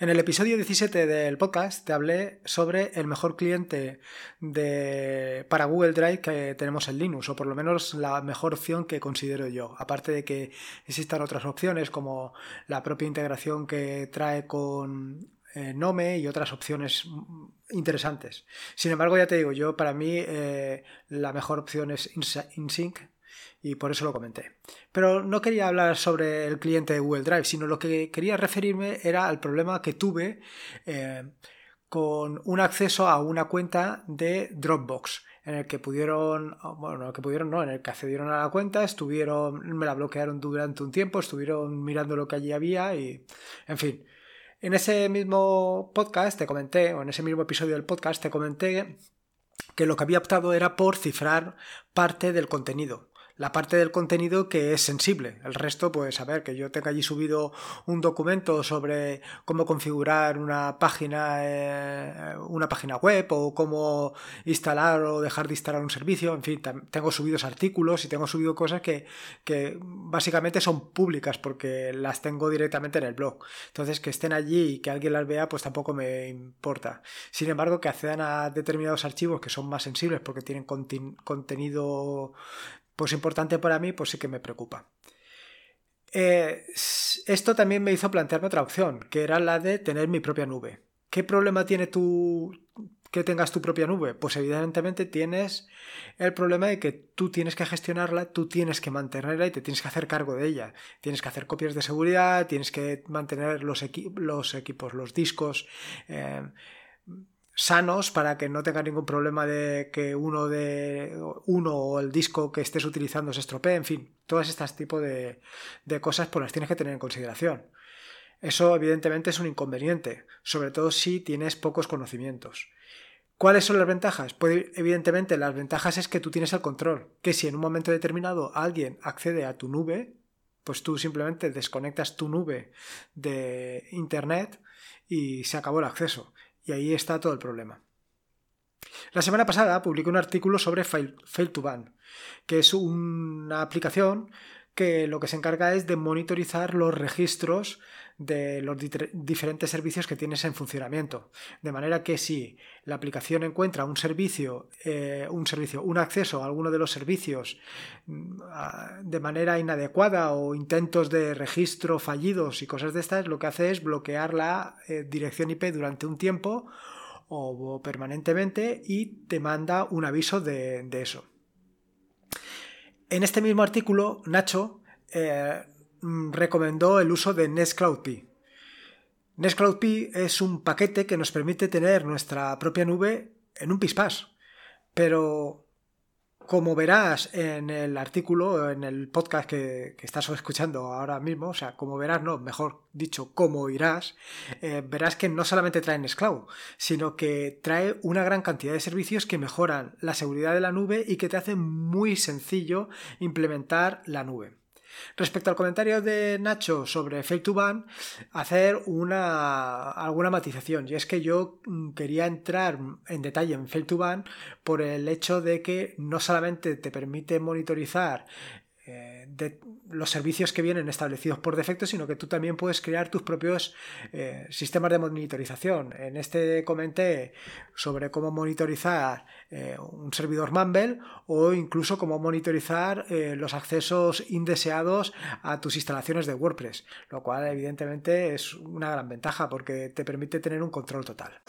En el episodio 17 del podcast te hablé sobre el mejor cliente de, para Google Drive que tenemos en Linux, o por lo menos la mejor opción que considero yo. Aparte de que existan otras opciones como la propia integración que trae con eh, Nome y otras opciones interesantes. Sin embargo, ya te digo, yo para mí eh, la mejor opción es InSync y por eso lo comenté. Pero no quería hablar sobre el cliente de Google Drive, sino lo que quería referirme era al problema que tuve eh, con un acceso a una cuenta de Dropbox en el que pudieron, bueno, que pudieron no, en el que accedieron a la cuenta, estuvieron, me la bloquearon durante un tiempo, estuvieron mirando lo que allí había y, en fin. En ese mismo podcast te comenté, o en ese mismo episodio del podcast te comenté que lo que había optado era por cifrar parte del contenido la parte del contenido que es sensible. El resto, pues a ver, que yo tenga allí subido un documento sobre cómo configurar una página, eh, una página web o cómo instalar o dejar de instalar un servicio. En fin, tengo subidos artículos y tengo subido cosas que, que básicamente son públicas porque las tengo directamente en el blog. Entonces, que estén allí y que alguien las vea, pues tampoco me importa. Sin embargo, que accedan a determinados archivos que son más sensibles porque tienen contenido pues importante para mí, pues sí que me preocupa. Eh, esto también me hizo plantearme otra opción, que era la de tener mi propia nube. ¿Qué problema tiene tú que tengas tu propia nube? Pues evidentemente tienes el problema de que tú tienes que gestionarla, tú tienes que mantenerla y te tienes que hacer cargo de ella. Tienes que hacer copias de seguridad, tienes que mantener los, equipos, los discos. Eh, sanos para que no tenga ningún problema de que uno de uno o el disco que estés utilizando se estropee, en fin, todas estas tipos de, de cosas pues las tienes que tener en consideración. Eso evidentemente es un inconveniente, sobre todo si tienes pocos conocimientos. ¿Cuáles son las ventajas? Pues evidentemente las ventajas es que tú tienes el control, que si en un momento determinado alguien accede a tu nube, pues tú simplemente desconectas tu nube de Internet y se acabó el acceso. Y ahí está todo el problema. La semana pasada publiqué un artículo sobre Fail, to Ban, que es una aplicación que lo que se encarga es de monitorizar los registros de los diferentes servicios que tienes en funcionamiento. De manera que si la aplicación encuentra un servicio, eh, un servicio, un acceso a alguno de los servicios mm, de manera inadecuada o intentos de registro fallidos y cosas de estas, lo que hace es bloquear la eh, dirección IP durante un tiempo o, permanentemente y te manda un aviso de eso. En este mismo artículo, Nacho eh, mm, recomendó el uso de NestCloudP. NestCloudP es un paquete que nos permite tener nuestra propia nube en un pispás, pero como verás en el artículo, en el podcast que, estás escuchando ahora mismo, o sea, como verás, no, mejor dicho, como irás, eh, verás que no solamente trae Nextcloud, sino que trae una gran cantidad de servicios que mejoran la seguridad de la nube y que te hacen muy sencillo implementar la nube. Respecto al comentario de Nacho sobre Fail to Ban, hacer una, alguna matización. Y es que yo mm, quería entrar en detalle en Fail to Ban por el hecho de que no solamente te permite monitorizar eh, de los servicios que vienen establecidos por defecto, sino que tú también puedes crear tus propios eh, sistemas de monitorización. En este comenté sobre cómo monitorizar eh, un servidor Mumble o incluso cómo monitorizar los accesos indeseados a tus instalaciones de WordPress, lo cual evidentemente es una gran ventaja porque te permite tener un control total.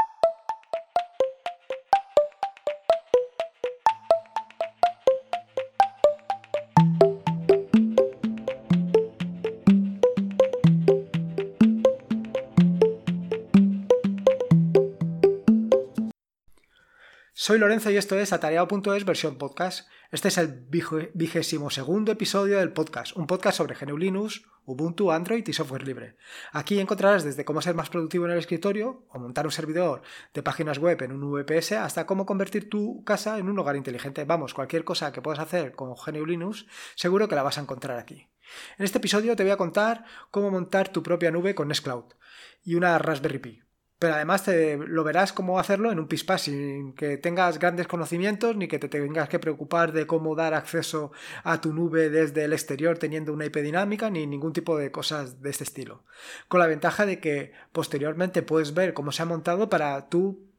Soy Lorenzo y esto es Atareado.es versión podcast. Este es el vigésimo segundo episodio del podcast, un podcast sobre GNU Linux, Ubuntu, Android y software libre. Aquí encontrarás desde cómo ser más productivo en el escritorio o montar un servidor de páginas web en un VPS hasta cómo convertir tu casa en un hogar inteligente. Vamos, cualquier cosa que puedas hacer con GNU Linux, seguro que la vas a encontrar aquí. En este episodio te voy a contar cómo montar tu propia nube con Nextcloud y una Raspberry Pi. Pero además te, lo verás cómo hacerlo en un pispa sin que tengas grandes conocimientos ni que te tengas que preocupar de cómo dar acceso a tu nube desde el exterior teniendo una IP dinámica ni ningún tipo de cosas de este estilo. Con la ventaja de que posteriormente puedes ver cómo se ha montado para tú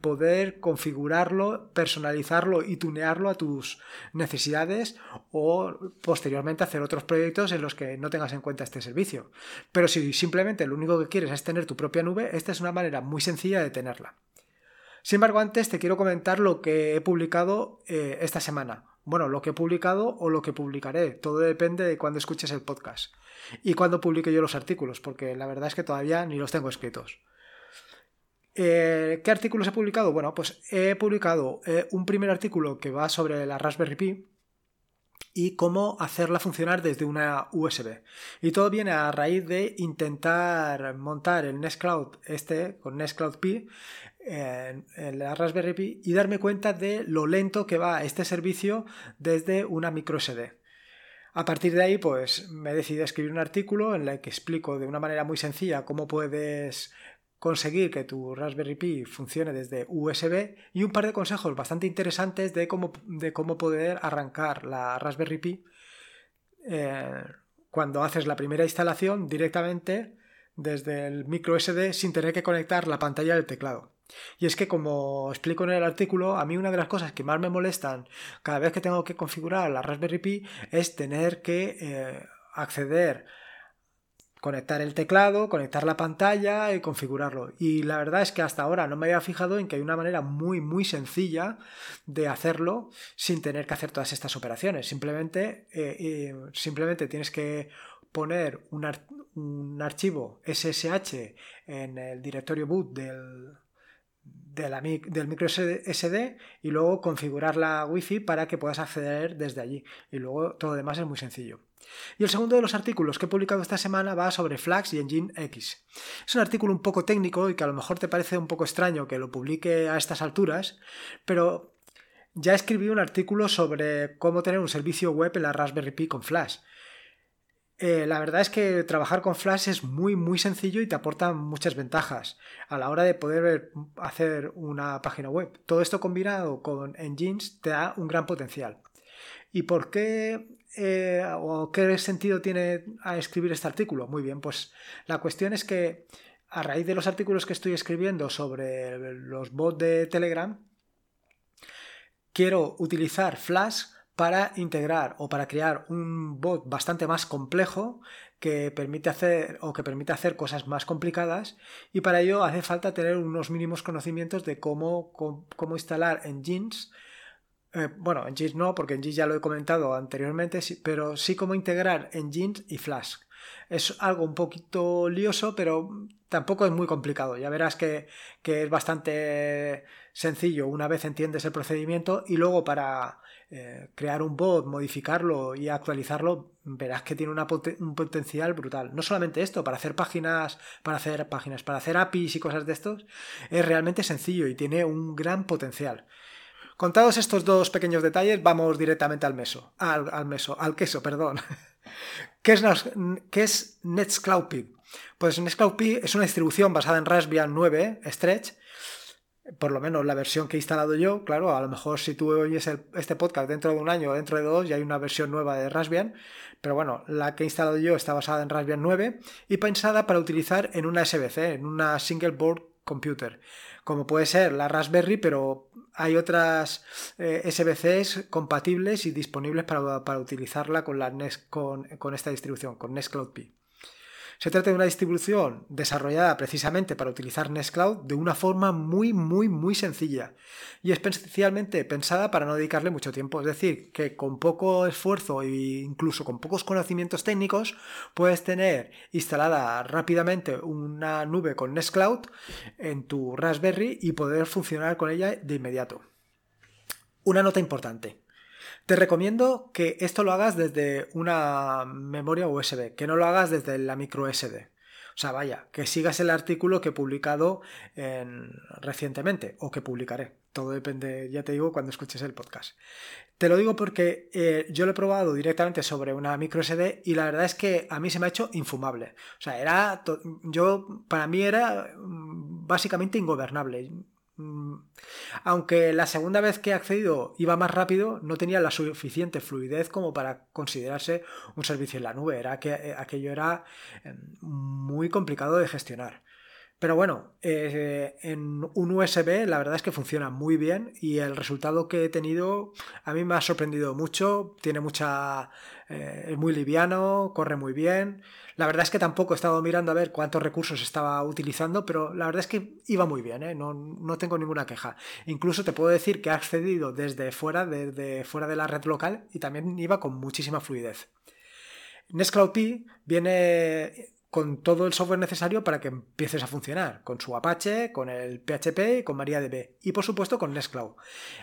poder configurarlo, personalizarlo y tunearlo a tus necesidades o posteriormente hacer otros proyectos en los que no tengas en cuenta este servicio. Pero si simplemente lo único que quieres es tener tu propia nube, esta es una manera muy sencilla de tenerla. Sin embargo, antes te quiero comentar lo que he publicado eh, esta semana. Bueno, lo que he publicado o lo que publicaré. Todo depende de cuando escuches el podcast y cuando publique yo los artículos, porque la verdad es que todavía ni los tengo escritos. Eh, ¿Qué artículos he publicado? Bueno, pues he publicado eh, un primer artículo que va sobre la Raspberry Pi y cómo hacerla funcionar desde una USB. Y todo viene a raíz de intentar montar el Nextcloud este con Nextcloud Pi en, la Raspberry Pi y darme cuenta de lo lento que va este servicio desde una micro SD. A partir de ahí, pues me he decidido escribir un artículo en el que explico de una manera muy sencilla cómo puedes conseguir que tu Raspberry Pi funcione desde USB y un par de consejos bastante interesantes de cómo, de cómo poder arrancar la Raspberry Pi eh, cuando haces la primera instalación directamente desde el micro SD sin tener que conectar la pantalla del teclado. Y es que, como explico en el artículo, a mí una de las cosas que más me molestan cada vez que tengo que configurar la Raspberry Pi es tener que eh, acceder conectar el teclado, conectar la pantalla y configurarlo. Y la verdad es que hasta ahora no me había fijado en que hay una manera muy muy sencilla de hacerlo sin tener que hacer todas estas operaciones. Simplemente, eh, eh, simplemente tienes que poner un, un, archivo SSH en el directorio boot del, del micro SD y luego configurar la wifi para que puedas acceder desde allí. Y luego todo lo demás es muy sencillo. Y el segundo de los artículos que he publicado esta semana va sobre Flax y Engine X. Es un artículo un poco técnico y que a lo mejor te parece un poco extraño que lo publique a estas alturas, pero ya escribí un artículo sobre cómo tener un servicio web en la Raspberry Pi con Flash. Eh, la verdad es que trabajar con Flash es muy muy sencillo y te aporta muchas ventajas a la hora de poder hacer una página web. Todo esto combinado con engines te da un gran potencial. ¿Y por qué eh, o qué sentido tiene a escribir este artículo? Muy bien, pues la cuestión es que a raíz de los artículos que estoy escribiendo sobre los bots de Telegram, quiero utilizar Flash para integrar o para crear un bot bastante más complejo que permite hacer o que permite hacer cosas más complicadas y para ello hace falta tener unos mínimos conocimientos de cómo, cómo, instalar engines eh, bueno, engines no, porque engines ya lo he comentado anteriormente, pero sí cómo integrar engines y Flash. Es algo un poquito lioso, pero tampoco es muy complicado. Ya verás que, que es bastante sencillo una vez entiendes el procedimiento y luego para eh, crear un bot, modificarlo y actualizarlo, verás que tiene un potencial brutal. No solamente esto, para hacer páginas, para hacer páginas, para hacer APIs y cosas de estos, es realmente sencillo y tiene un gran potencial. Contados estos dos pequeños detalles, vamos directamente al meso, al, meso, al queso, perdón. ¿Qué es, ¿Qué es Nextcloud Pi? Pues Nextcloud Pi es una distribución basada en Raspbian 9 Stretch por lo menos la versión que he instalado yo, claro, a lo mejor si tú oyes este podcast dentro de un año o dentro de dos ya hay una versión nueva de Raspbian, pero bueno, la que he instalado yo está basada en Raspbian 9 y pensada para utilizar en una SBC, en una Single Board Computer, como puede ser la Raspberry, pero hay otras eh, SBCs compatibles y disponibles para, utilizarla con, la con, con esta distribución, con Nextcloud Pi. Se trata de una distribución desarrollada precisamente para utilizar Nextcloud de una forma muy, muy, muy sencilla y especialmente pensada para no dedicarle mucho tiempo. Es decir, que con poco esfuerzo e incluso con pocos conocimientos técnicos puedes tener instalada rápidamente una nube con Nextcloud en tu Raspberry y poder funcionar con ella de inmediato. Una nota importante. Te recomiendo que esto lo hagas desde una memoria USB, que no lo hagas desde la micro SD. O sea, vaya, que sigas el artículo que he publicado recientemente o que publicaré. Todo depende, ya te digo, cuando escuches el podcast. Te lo digo porque eh, yo lo he probado directamente sobre una micro SD y la verdad es que a mí se me ha hecho infumable. O sea, era. Yo, para mí era mm, básicamente ingobernable. Mm, aunque la segunda vez que he accedido iba más rápido, no tenía la suficiente fluidez como para considerarse un servicio en la nube. Era que eh, aquello era em, muy complicado de gestionar. Pero bueno, eh, en un USB la verdad es que funciona muy bien y el resultado que he tenido a mí me ha sorprendido mucho. Tiene mucha. Eh, es muy liviano, corre muy bien. La verdad es que tampoco he estado mirando a ver cuántos recursos estaba utilizando, pero la verdad es que iba muy bien, ¿eh? no, no, tengo ninguna queja. Incluso te puedo decir que ha accedido desde fuera, desde fuera de la red local y también iba con muchísima fluidez. Nextcloud P viene con todo el software necesario para que empieces a funcionar, con su Apache, con el PHP y con MariaDB, y por supuesto con Nextcloud.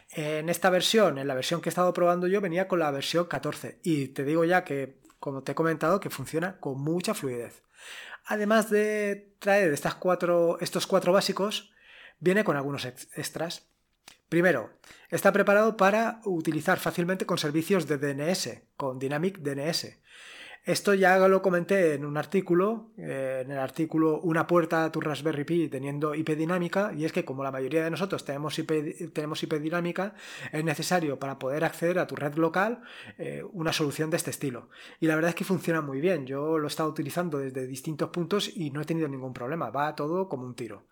En esta versión, en la versión que he estado probando yo, venía con la versión 14, y te digo ya que, como te he comentado, que funciona con mucha fluidez. Además de traer estas cuatro, estos cuatro básicos, viene con algunos extras. Primero, está preparado para utilizar fácilmente con servicios de DNS, con Dynamic DNS. Esto ya lo comenté en un artículo, eh, en el artículo Una puerta a tu Raspberry Pi teniendo IP dinámica, y es que como la mayoría de nosotros tenemos IP, tenemos IP dinámica, es necesario para poder acceder a tu red local eh, una solución de este estilo. Y la verdad es que funciona muy bien, yo lo he estado utilizando desde distintos puntos y no he tenido ningún problema, va todo como un tiro.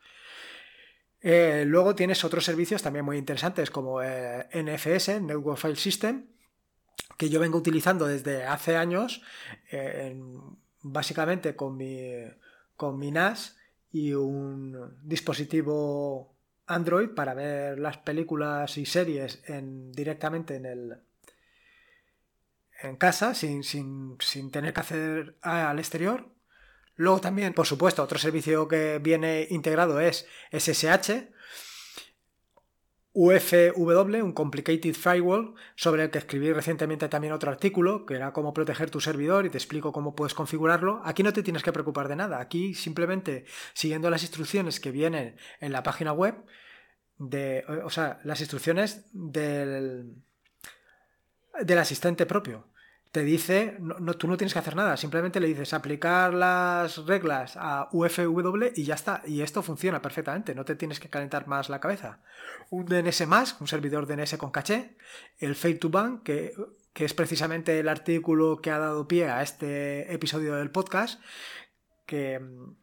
Eh, luego tienes otros servicios también muy interesantes como NFS, Network File System, que yo vengo utilizando desde hace años, eh, básicamente con mi, con mi NAS y un dispositivo Android para ver las películas y series en, directamente en el en casa sin, sin, sin tener que hacer al exterior. Luego también, por supuesto, otro servicio que viene integrado es SSH, UFW, un Complicated Firewall, sobre el que escribí recientemente también otro artículo, que era cómo proteger tu servidor y te explico cómo puedes configurarlo. Aquí no te tienes que preocupar de nada, aquí simplemente siguiendo las instrucciones que vienen en la página web, de, o sea, las instrucciones del, del asistente propio te dice, no, tú no tienes que hacer nada, simplemente le dices aplicar las reglas a UFW y ya está. Y esto funciona perfectamente, no te tienes que calentar más la cabeza. Un DNS más, un servidor DNS con caché, el Fade to Ban, que, que es precisamente el artículo que ha dado pie a este episodio del podcast, que mm,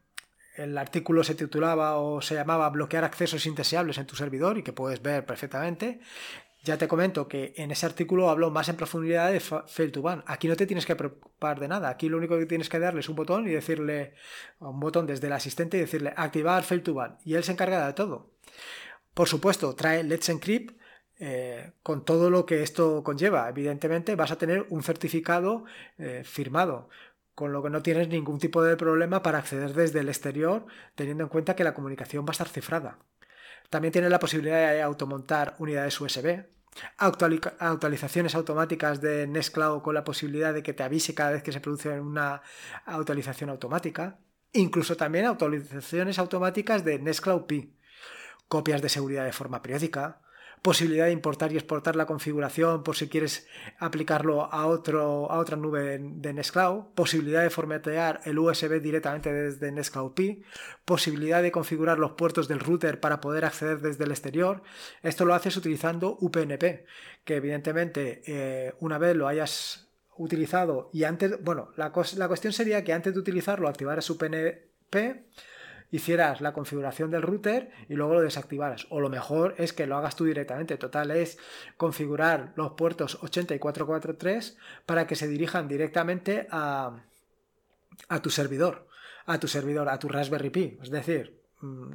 el artículo se titulaba o se llamaba bloquear accesos indeseables en tu servidor y que puedes ver perfectamente. Ya te comento que en ese artículo hablo más en profundidad de Fail to Ban. Aquí no te tienes que preocupar de nada. Aquí lo único que tienes que darle es un botón y decirle, un botón desde el asistente y decirle activar Fail to Ban. Y él se encarga de todo. Por supuesto, trae Let's Encrypt eh, con todo lo que esto conlleva. Evidentemente vas a tener un certificado eh, firmado, con lo que no tienes ningún tipo de problema para acceder desde el exterior, teniendo en cuenta que la comunicación va a estar cifrada. También tienes la posibilidad de automontar unidades USB, actualizaciones automáticas de Nextcloud con la posibilidad de que te avise cada vez que se produce una actualización automática. Incluso también actualizaciones automáticas de Nextcloud Pi. Copias de seguridad de forma periódica, posibilidad de importar y exportar la configuración por si quieres aplicarlo a, otro, a otra nube de Nextcloud, posibilidad de formatear el USB directamente desde Nextcloud Pi, posibilidad de configurar los puertos del router para poder acceder desde el exterior. Esto lo haces utilizando UPnP, que evidentemente eh, una vez lo hayas utilizado y antes, bueno, la, la cuestión sería que antes de utilizarlo activaras UPnP hicieras la configuración del router y luego lo desactivaras. O lo mejor es que lo hagas tú directamente. Total es configurar los puertos 8443 para que se dirijan directamente a, a tu servidor, a tu servidor, a tu Raspberry Pi. Es decir, mm,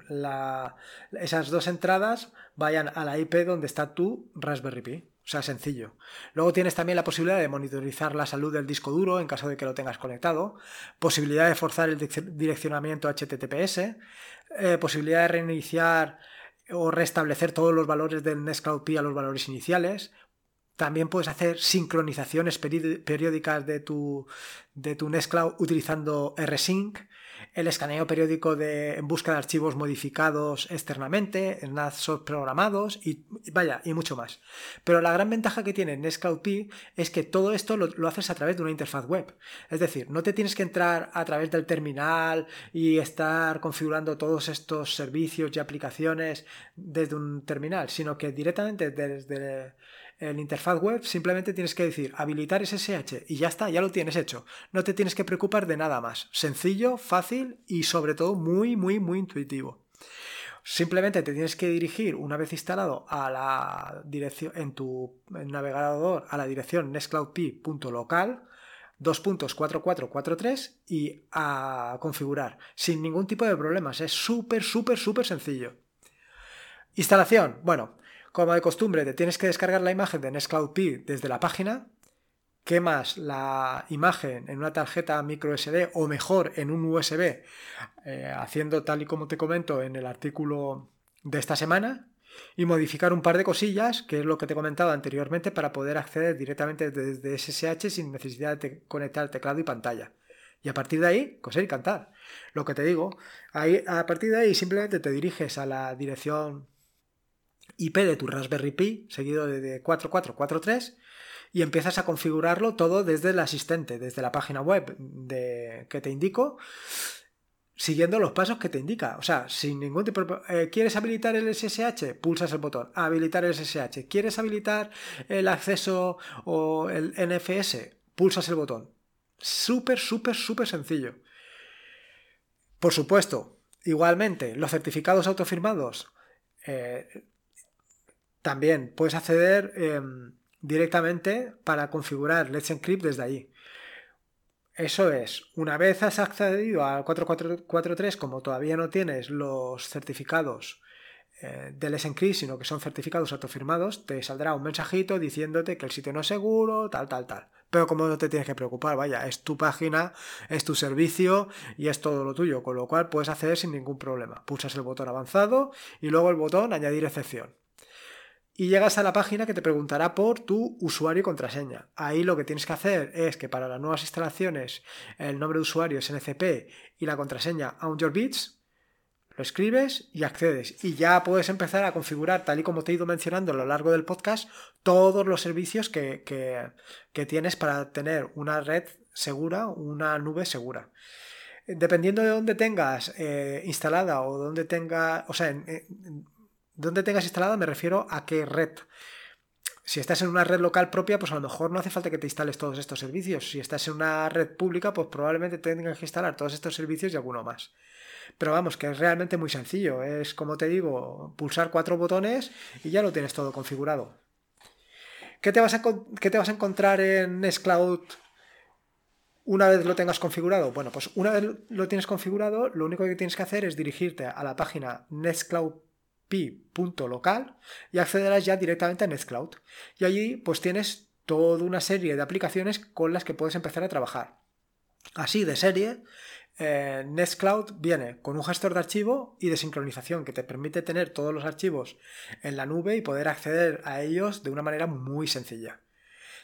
esas dos entradas vayan a la IP donde está tu Raspberry Pi. O sea, sencillo. Luego tienes también la posibilidad de monitorizar la salud del disco duro en caso de que lo tengas conectado, posibilidad de forzar el direccionamiento HTTPS, eh, posibilidad de reiniciar o restablecer todos los valores del Nextcloud Pi a los valores iniciales. También puedes hacer sincronizaciones periódicas de tu, de tu Nextcloud utilizando rsync el escaneo periódico de, en busca de archivos modificados externamente, snapshots programados y vaya, y mucho más. Pero la gran ventaja que tiene Nextcloud es que todo esto lo, lo, haces a través de una interfaz web. Es decir, no te tienes que entrar a través del terminal y estar configurando todos estos servicios y aplicaciones desde un terminal, sino que directamente desde en interfaz web simplemente tienes que decir habilitar SSH y ya está, ya lo tienes hecho. No te tienes que preocupar de nada más. Sencillo, fácil y sobre todo muy, muy, muy intuitivo. Simplemente te tienes que dirigir una vez instalado a la dirección en tu navegador a la dirección nextcloudp.local 2.4443 y a configurar sin ningún tipo de problemas. Es súper, súper, súper sencillo. Instalación. Bueno, como de costumbre, te tienes que descargar la imagen de Nextcloud Pi desde la página, quemas la imagen en una tarjeta micro SD o mejor en un USB, eh, haciendo tal y como te comento en el artículo de esta semana, y modificar un par de cosillas, que es lo que te he comentado anteriormente, para poder acceder directamente desde SSH sin necesidad de conectar teclado y pantalla. Y a partir de ahí, coser y cantar. Lo que te digo, a partir de ahí simplemente te diriges a la dirección IP de tu Raspberry Pi, seguido de 4443, y empiezas a configurarlo todo desde el asistente, desde la página web de, que te indico, siguiendo los pasos que te indica. O sea, sin ningún tipo. Eh, ¿Quieres habilitar el SSH? Pulsas el botón. Habilitar el SSH. ¿Quieres habilitar el acceso o el NFS? Pulsas el botón. Súper, súper, súper sencillo. Por supuesto, igualmente, los certificados autofirmados. Eh, también puedes acceder em, directamente para configurar Let's Encrypt desde allí. Eso es, una vez has accedido al 4443, como todavía no tienes los certificados eh, de Let's Encrypt, sino que son certificados autofirmados, te saldrá un mensajito diciéndote que el sitio no es seguro, tal, tal, tal. Pero como no te tienes que preocupar, vaya, es tu página, es tu servicio y es todo lo tuyo, con lo cual puedes acceder sin ningún problema. Pulsas el botón avanzado y luego el botón añadir excepción y llegas a la página que te preguntará por tu usuario y contraseña. Ahí lo que tienes que hacer es que para las nuevas instalaciones el nombre de usuario es NCP y la contraseña bits lo escribes y accedes. Y ya puedes empezar a configurar, tal y como te he ido mencionando a lo largo del podcast, todos los servicios que, tienes para tener una red segura, una nube segura dependiendo de dónde tengas eh, instalada o dónde tenga, o sea, donde tengas instalada me refiero a qué red. Si estás en una red local propia, pues a lo mejor no hace falta que te instales todos estos servicios. Si estás en una red pública, pues probablemente tengas que instalar todos estos servicios y alguno más. Pero vamos, que es realmente muy sencillo. Es como te digo, pulsar cuatro botones y ya lo tienes todo configurado. ¿Qué te vas a, qué te vas a encontrar en Nextcloud una vez lo tengas configurado? Bueno, pues una vez lo tienes configurado, lo único que tienes que hacer es dirigirte a la página Nextcloud pi.local y accederás ya directamente a Nextcloud. Y allí pues tienes toda una serie de aplicaciones con las que puedes empezar a trabajar. Así de serie, eh, Nextcloud viene con un gestor de archivo y de sincronización que te permite tener todos los archivos en la nube y poder acceder a ellos de una manera muy sencilla.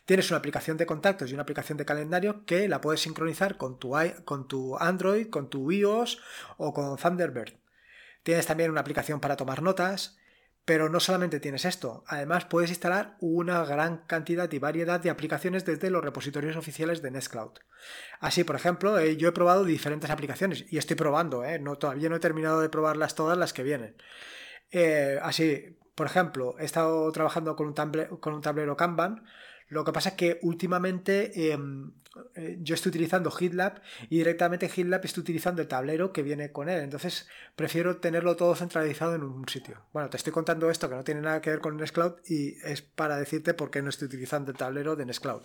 Tienes una aplicación de contactos y una aplicación de calendario que la puedes sincronizar con tu, con tu Android, con tu iOS o con Thunderbird. Tienes también una aplicación para tomar notas, pero no solamente tienes esto, además puedes instalar una gran cantidad y variedad de aplicaciones desde los repositorios oficiales de Nextcloud. Así, por ejemplo, eh, yo he probado diferentes aplicaciones y estoy probando, eh, no, todavía no he terminado de probarlas todas las que vienen. Eh, así, por ejemplo, he estado trabajando con un, con un tablero Kanban, lo que pasa es que últimamente em, eh, yo estoy utilizando HitLab y directamente HitLab estoy utilizando el tablero que viene con él. Entonces prefiero tenerlo todo centralizado en un sitio. Bueno, te estoy contando esto que no tiene nada que ver con Nextcloud y es para decirte por qué no estoy utilizando el tablero de Nextcloud.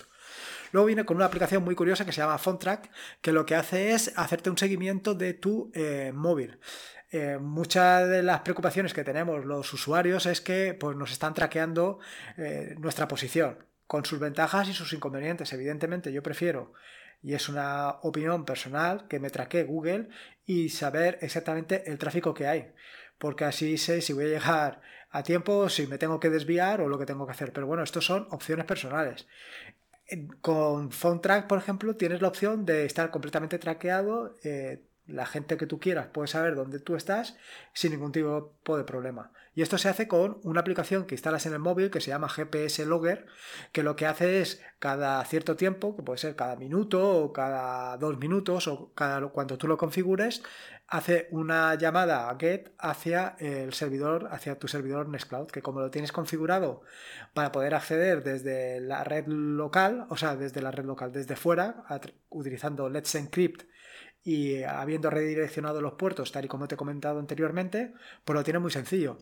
Luego viene con una aplicación muy curiosa que se llama PhoneTrack, que lo que hace es hacerte un seguimiento de tu eh, móvil. Eh, muchas de las preocupaciones que tenemos los usuarios es que pues, nos están traqueando nuestra posición con sus ventajas y sus inconvenientes. Evidentemente yo prefiero, y es una opinión personal, que me traque Google y saber exactamente el tráfico que hay, porque así sé si voy a llegar a tiempo, si me tengo que desviar o lo que tengo que hacer. Pero bueno, estos son opciones personales. Con PhoneTrack, por ejemplo, tienes la opción de estar completamente traqueado. Eh, la gente que tú quieras puede saber dónde tú estás sin ningún tipo de problema. Y esto se hace con una aplicación que instalas en el móvil que se llama GPS Logger, que lo que hace es cada cierto tiempo, que puede ser cada minuto o cada dos minutos o cada cuando tú lo configures, hace una llamada a GET hacia el servidor, hacia tu servidor Nextcloud, que como lo tienes configurado para poder acceder desde la red local, o sea, desde la red local, desde fuera, utilizando Let's Encrypt y habiendo redireccionado los puertos, tal y como te he comentado anteriormente, pues lo tiene muy sencillo.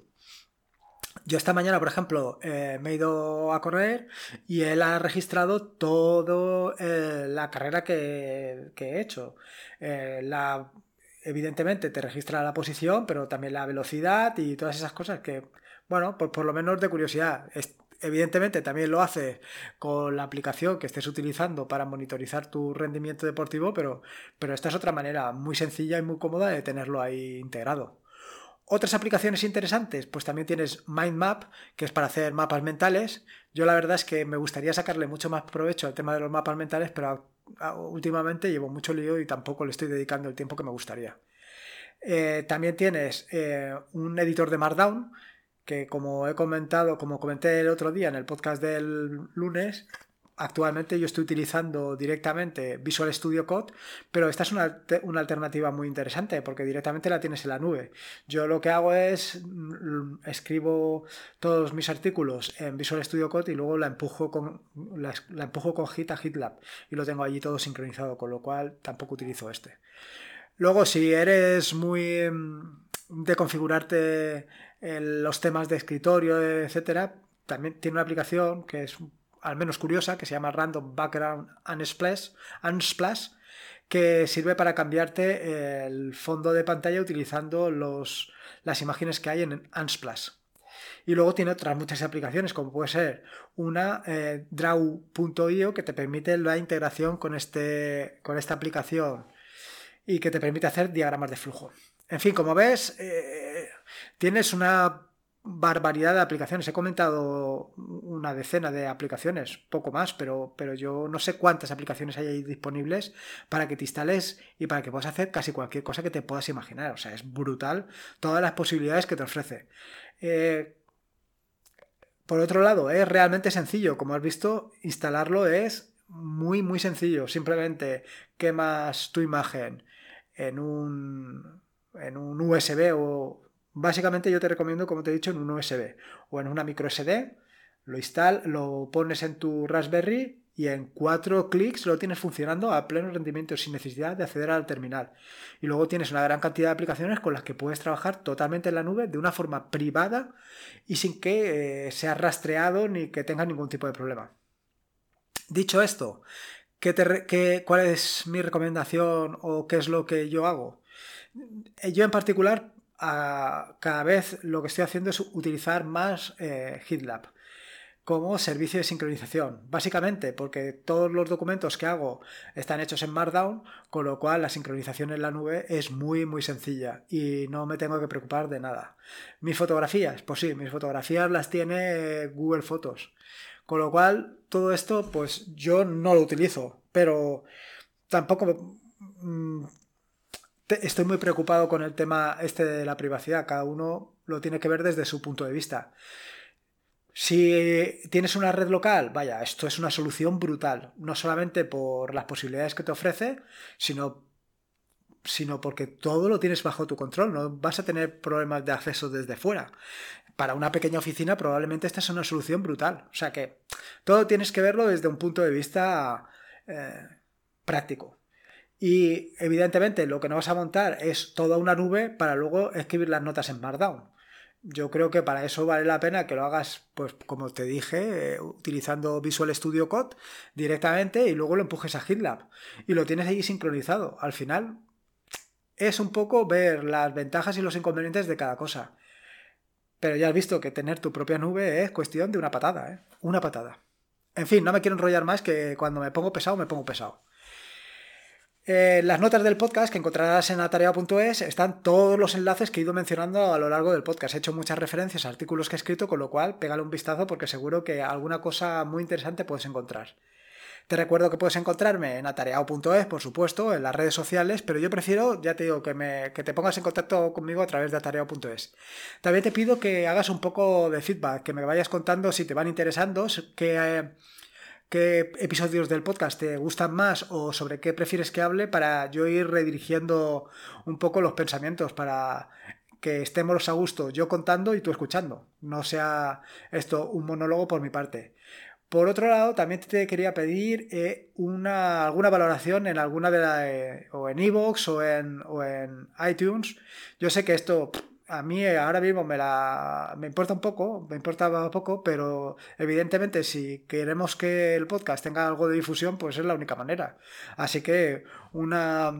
Yo esta mañana, por ejemplo, eh, me he ido a correr y él ha registrado toda eh, la carrera que, he hecho. Eh, la, evidentemente te registra la posición, pero también la velocidad y todas esas cosas que, bueno, pues por lo menos de curiosidad. Evidentemente también lo hace con la aplicación que estés utilizando para monitorizar tu rendimiento deportivo, pero, pero esta es otra manera muy sencilla y muy cómoda de tenerlo ahí integrado. Otras aplicaciones interesantes, pues también tienes MindMap, que es para hacer mapas mentales. Yo la verdad es que me gustaría sacarle mucho más provecho al tema de los mapas mentales, pero últimamente llevo mucho lío y tampoco le estoy dedicando el tiempo que me gustaría. Eh, también tienes eh, un editor de Markdown, que como he comentado, como comenté el otro día en el podcast del lunes, actualmente yo estoy utilizando directamente Visual Studio Code, pero esta es una, alternativa muy interesante porque directamente la tienes en la nube. Yo lo que hago es mm, escribo todos mis artículos en Visual Studio Code y luego la empujo con, la, empujo con Git a GitLab y lo tengo allí todo sincronizado, con lo cual tampoco utilizo este. Luego, si eres muy mm, de configurarte los temas de escritorio, etcétera, también tiene una aplicación que es al menos curiosa, que se llama Random Background Unsplash, que sirve para cambiarte el fondo de pantalla utilizando los, las imágenes que hay en Unsplash. Y luego tiene otras muchas aplicaciones, como puede ser una eh, Draw.io que te permite la integración con, este, con esta aplicación y que te permite hacer diagramas de flujo. En fin, como ves, eh, tienes una barbaridad de aplicaciones. He comentado una decena de aplicaciones, poco más, pero, pero yo no sé cuántas aplicaciones hay ahí disponibles para que te instales y para que puedas hacer casi cualquier cosa que te puedas imaginar. O sea, es brutal todas las posibilidades que te ofrece. Eh, por otro lado, es realmente sencillo. Como has visto, instalarlo es muy, muy sencillo. Simplemente quemas tu imagen en un, en un USB o Básicamente yo te recomiendo, como te he dicho, en un USB o en una micro SD, lo instalas, lo pones en tu Raspberry y en cuatro clics lo tienes funcionando a pleno rendimiento sin necesidad de acceder al terminal. Y luego tienes una gran cantidad de aplicaciones con las que puedes trabajar totalmente en la nube de una forma privada y sin que eh, sea rastreado ni que tenga ningún tipo de problema. Dicho esto, ¿qué ¿cuál es mi recomendación o qué es lo que yo hago? Yo en particular cada vez lo que estoy haciendo es utilizar más eh, GitLab como servicio de sincronización. Básicamente porque todos los documentos que hago están hechos en Markdown, con lo cual la sincronización en la nube es muy muy sencilla y no me tengo que preocupar de nada. Mis fotografías, pues sí, mis fotografías las tiene Google Fotos. Con lo cual todo esto pues yo no lo utilizo, pero tampoco mm, estoy muy preocupado con el tema este de la privacidad. Cada uno lo tiene que ver desde su punto de vista. Si tienes una red local, vaya, esto es una solución brutal. No solamente por las posibilidades que te ofrece, sino, sino porque todo lo tienes bajo tu control. No vas a tener problemas de acceso desde fuera. Para una pequeña oficina probablemente esta es una solución brutal. O sea que todo tienes que verlo desde un punto de vista eh, práctico. Y evidentemente lo que no vas a montar es toda una nube para luego escribir las notas en Markdown. Yo creo que para eso vale la pena que lo hagas, pues como te dije, eh, utilizando Visual Studio Code directamente y luego lo empujes a GitLab. Y lo tienes ahí sincronizado. Al final es un poco ver las ventajas y los inconvenientes de cada cosa. Pero ya has visto que tener tu propia nube es cuestión de una patada, ¿eh? Una patada. En fin, no me quiero enrollar más que cuando me pongo pesado, me pongo pesado. En las notas del podcast que encontrarás en atarea.es están todos los enlaces que he ido mencionando a lo largo del podcast. He hecho muchas referencias a artículos que he escrito, con lo cual pégale un vistazo porque seguro que alguna cosa muy interesante puedes encontrar. Te recuerdo que puedes encontrarme en atareado.es, por supuesto, en las redes sociales, pero yo prefiero, ya te digo, que, me, que te pongas en contacto conmigo a través de atareado.es. También te pido que hagas un poco de feedback, que me vayas contando si te van interesando, que... Eh, qué episodios del podcast te gustan más o sobre qué prefieres que hable para yo ir redirigiendo un poco los pensamientos para que estemos a gusto yo contando y tú escuchando. No sea esto un monólogo por mi parte. Por otro lado, también te quería pedir eh, una, alguna valoración en alguna de las... Eh, o en iVoox o en, o en iTunes. Yo sé que esto a mí eh, ahora mismo me la me importa un poco, me importa poco, pero evidentemente si queremos que el podcast tenga algo de difusión, pues es la única manera. Así que una,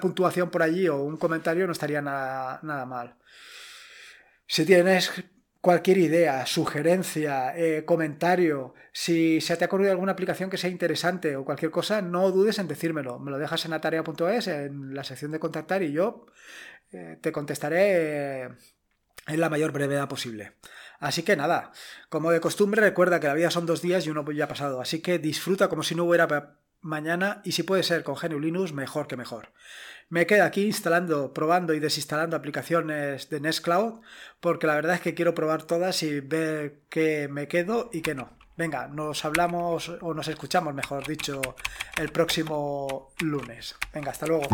puntuación por allí o un comentario no estaría nada, nada mal. Si tienes cualquier idea, sugerencia, eh, comentario, si se te ha ocurrido alguna aplicación que sea interesante o cualquier cosa, no dudes en decírmelo. Me lo dejas en atarea.es, en la sección de contactar y yo eh, te contestaré en la mayor brevedad posible. Así que nada, como de costumbre recuerda que la vida son dos días y uno ya ha pasado, así que disfruta como si no hubiera mañana y si puede ser con GNU Linux, mejor que mejor. Me quedo aquí instalando, probando y desinstalando aplicaciones de Nextcloud porque la verdad es que quiero probar todas y ver qué me quedo y qué no. Venga, nos hablamos o nos escuchamos, mejor dicho, el próximo lunes. Venga, hasta luego.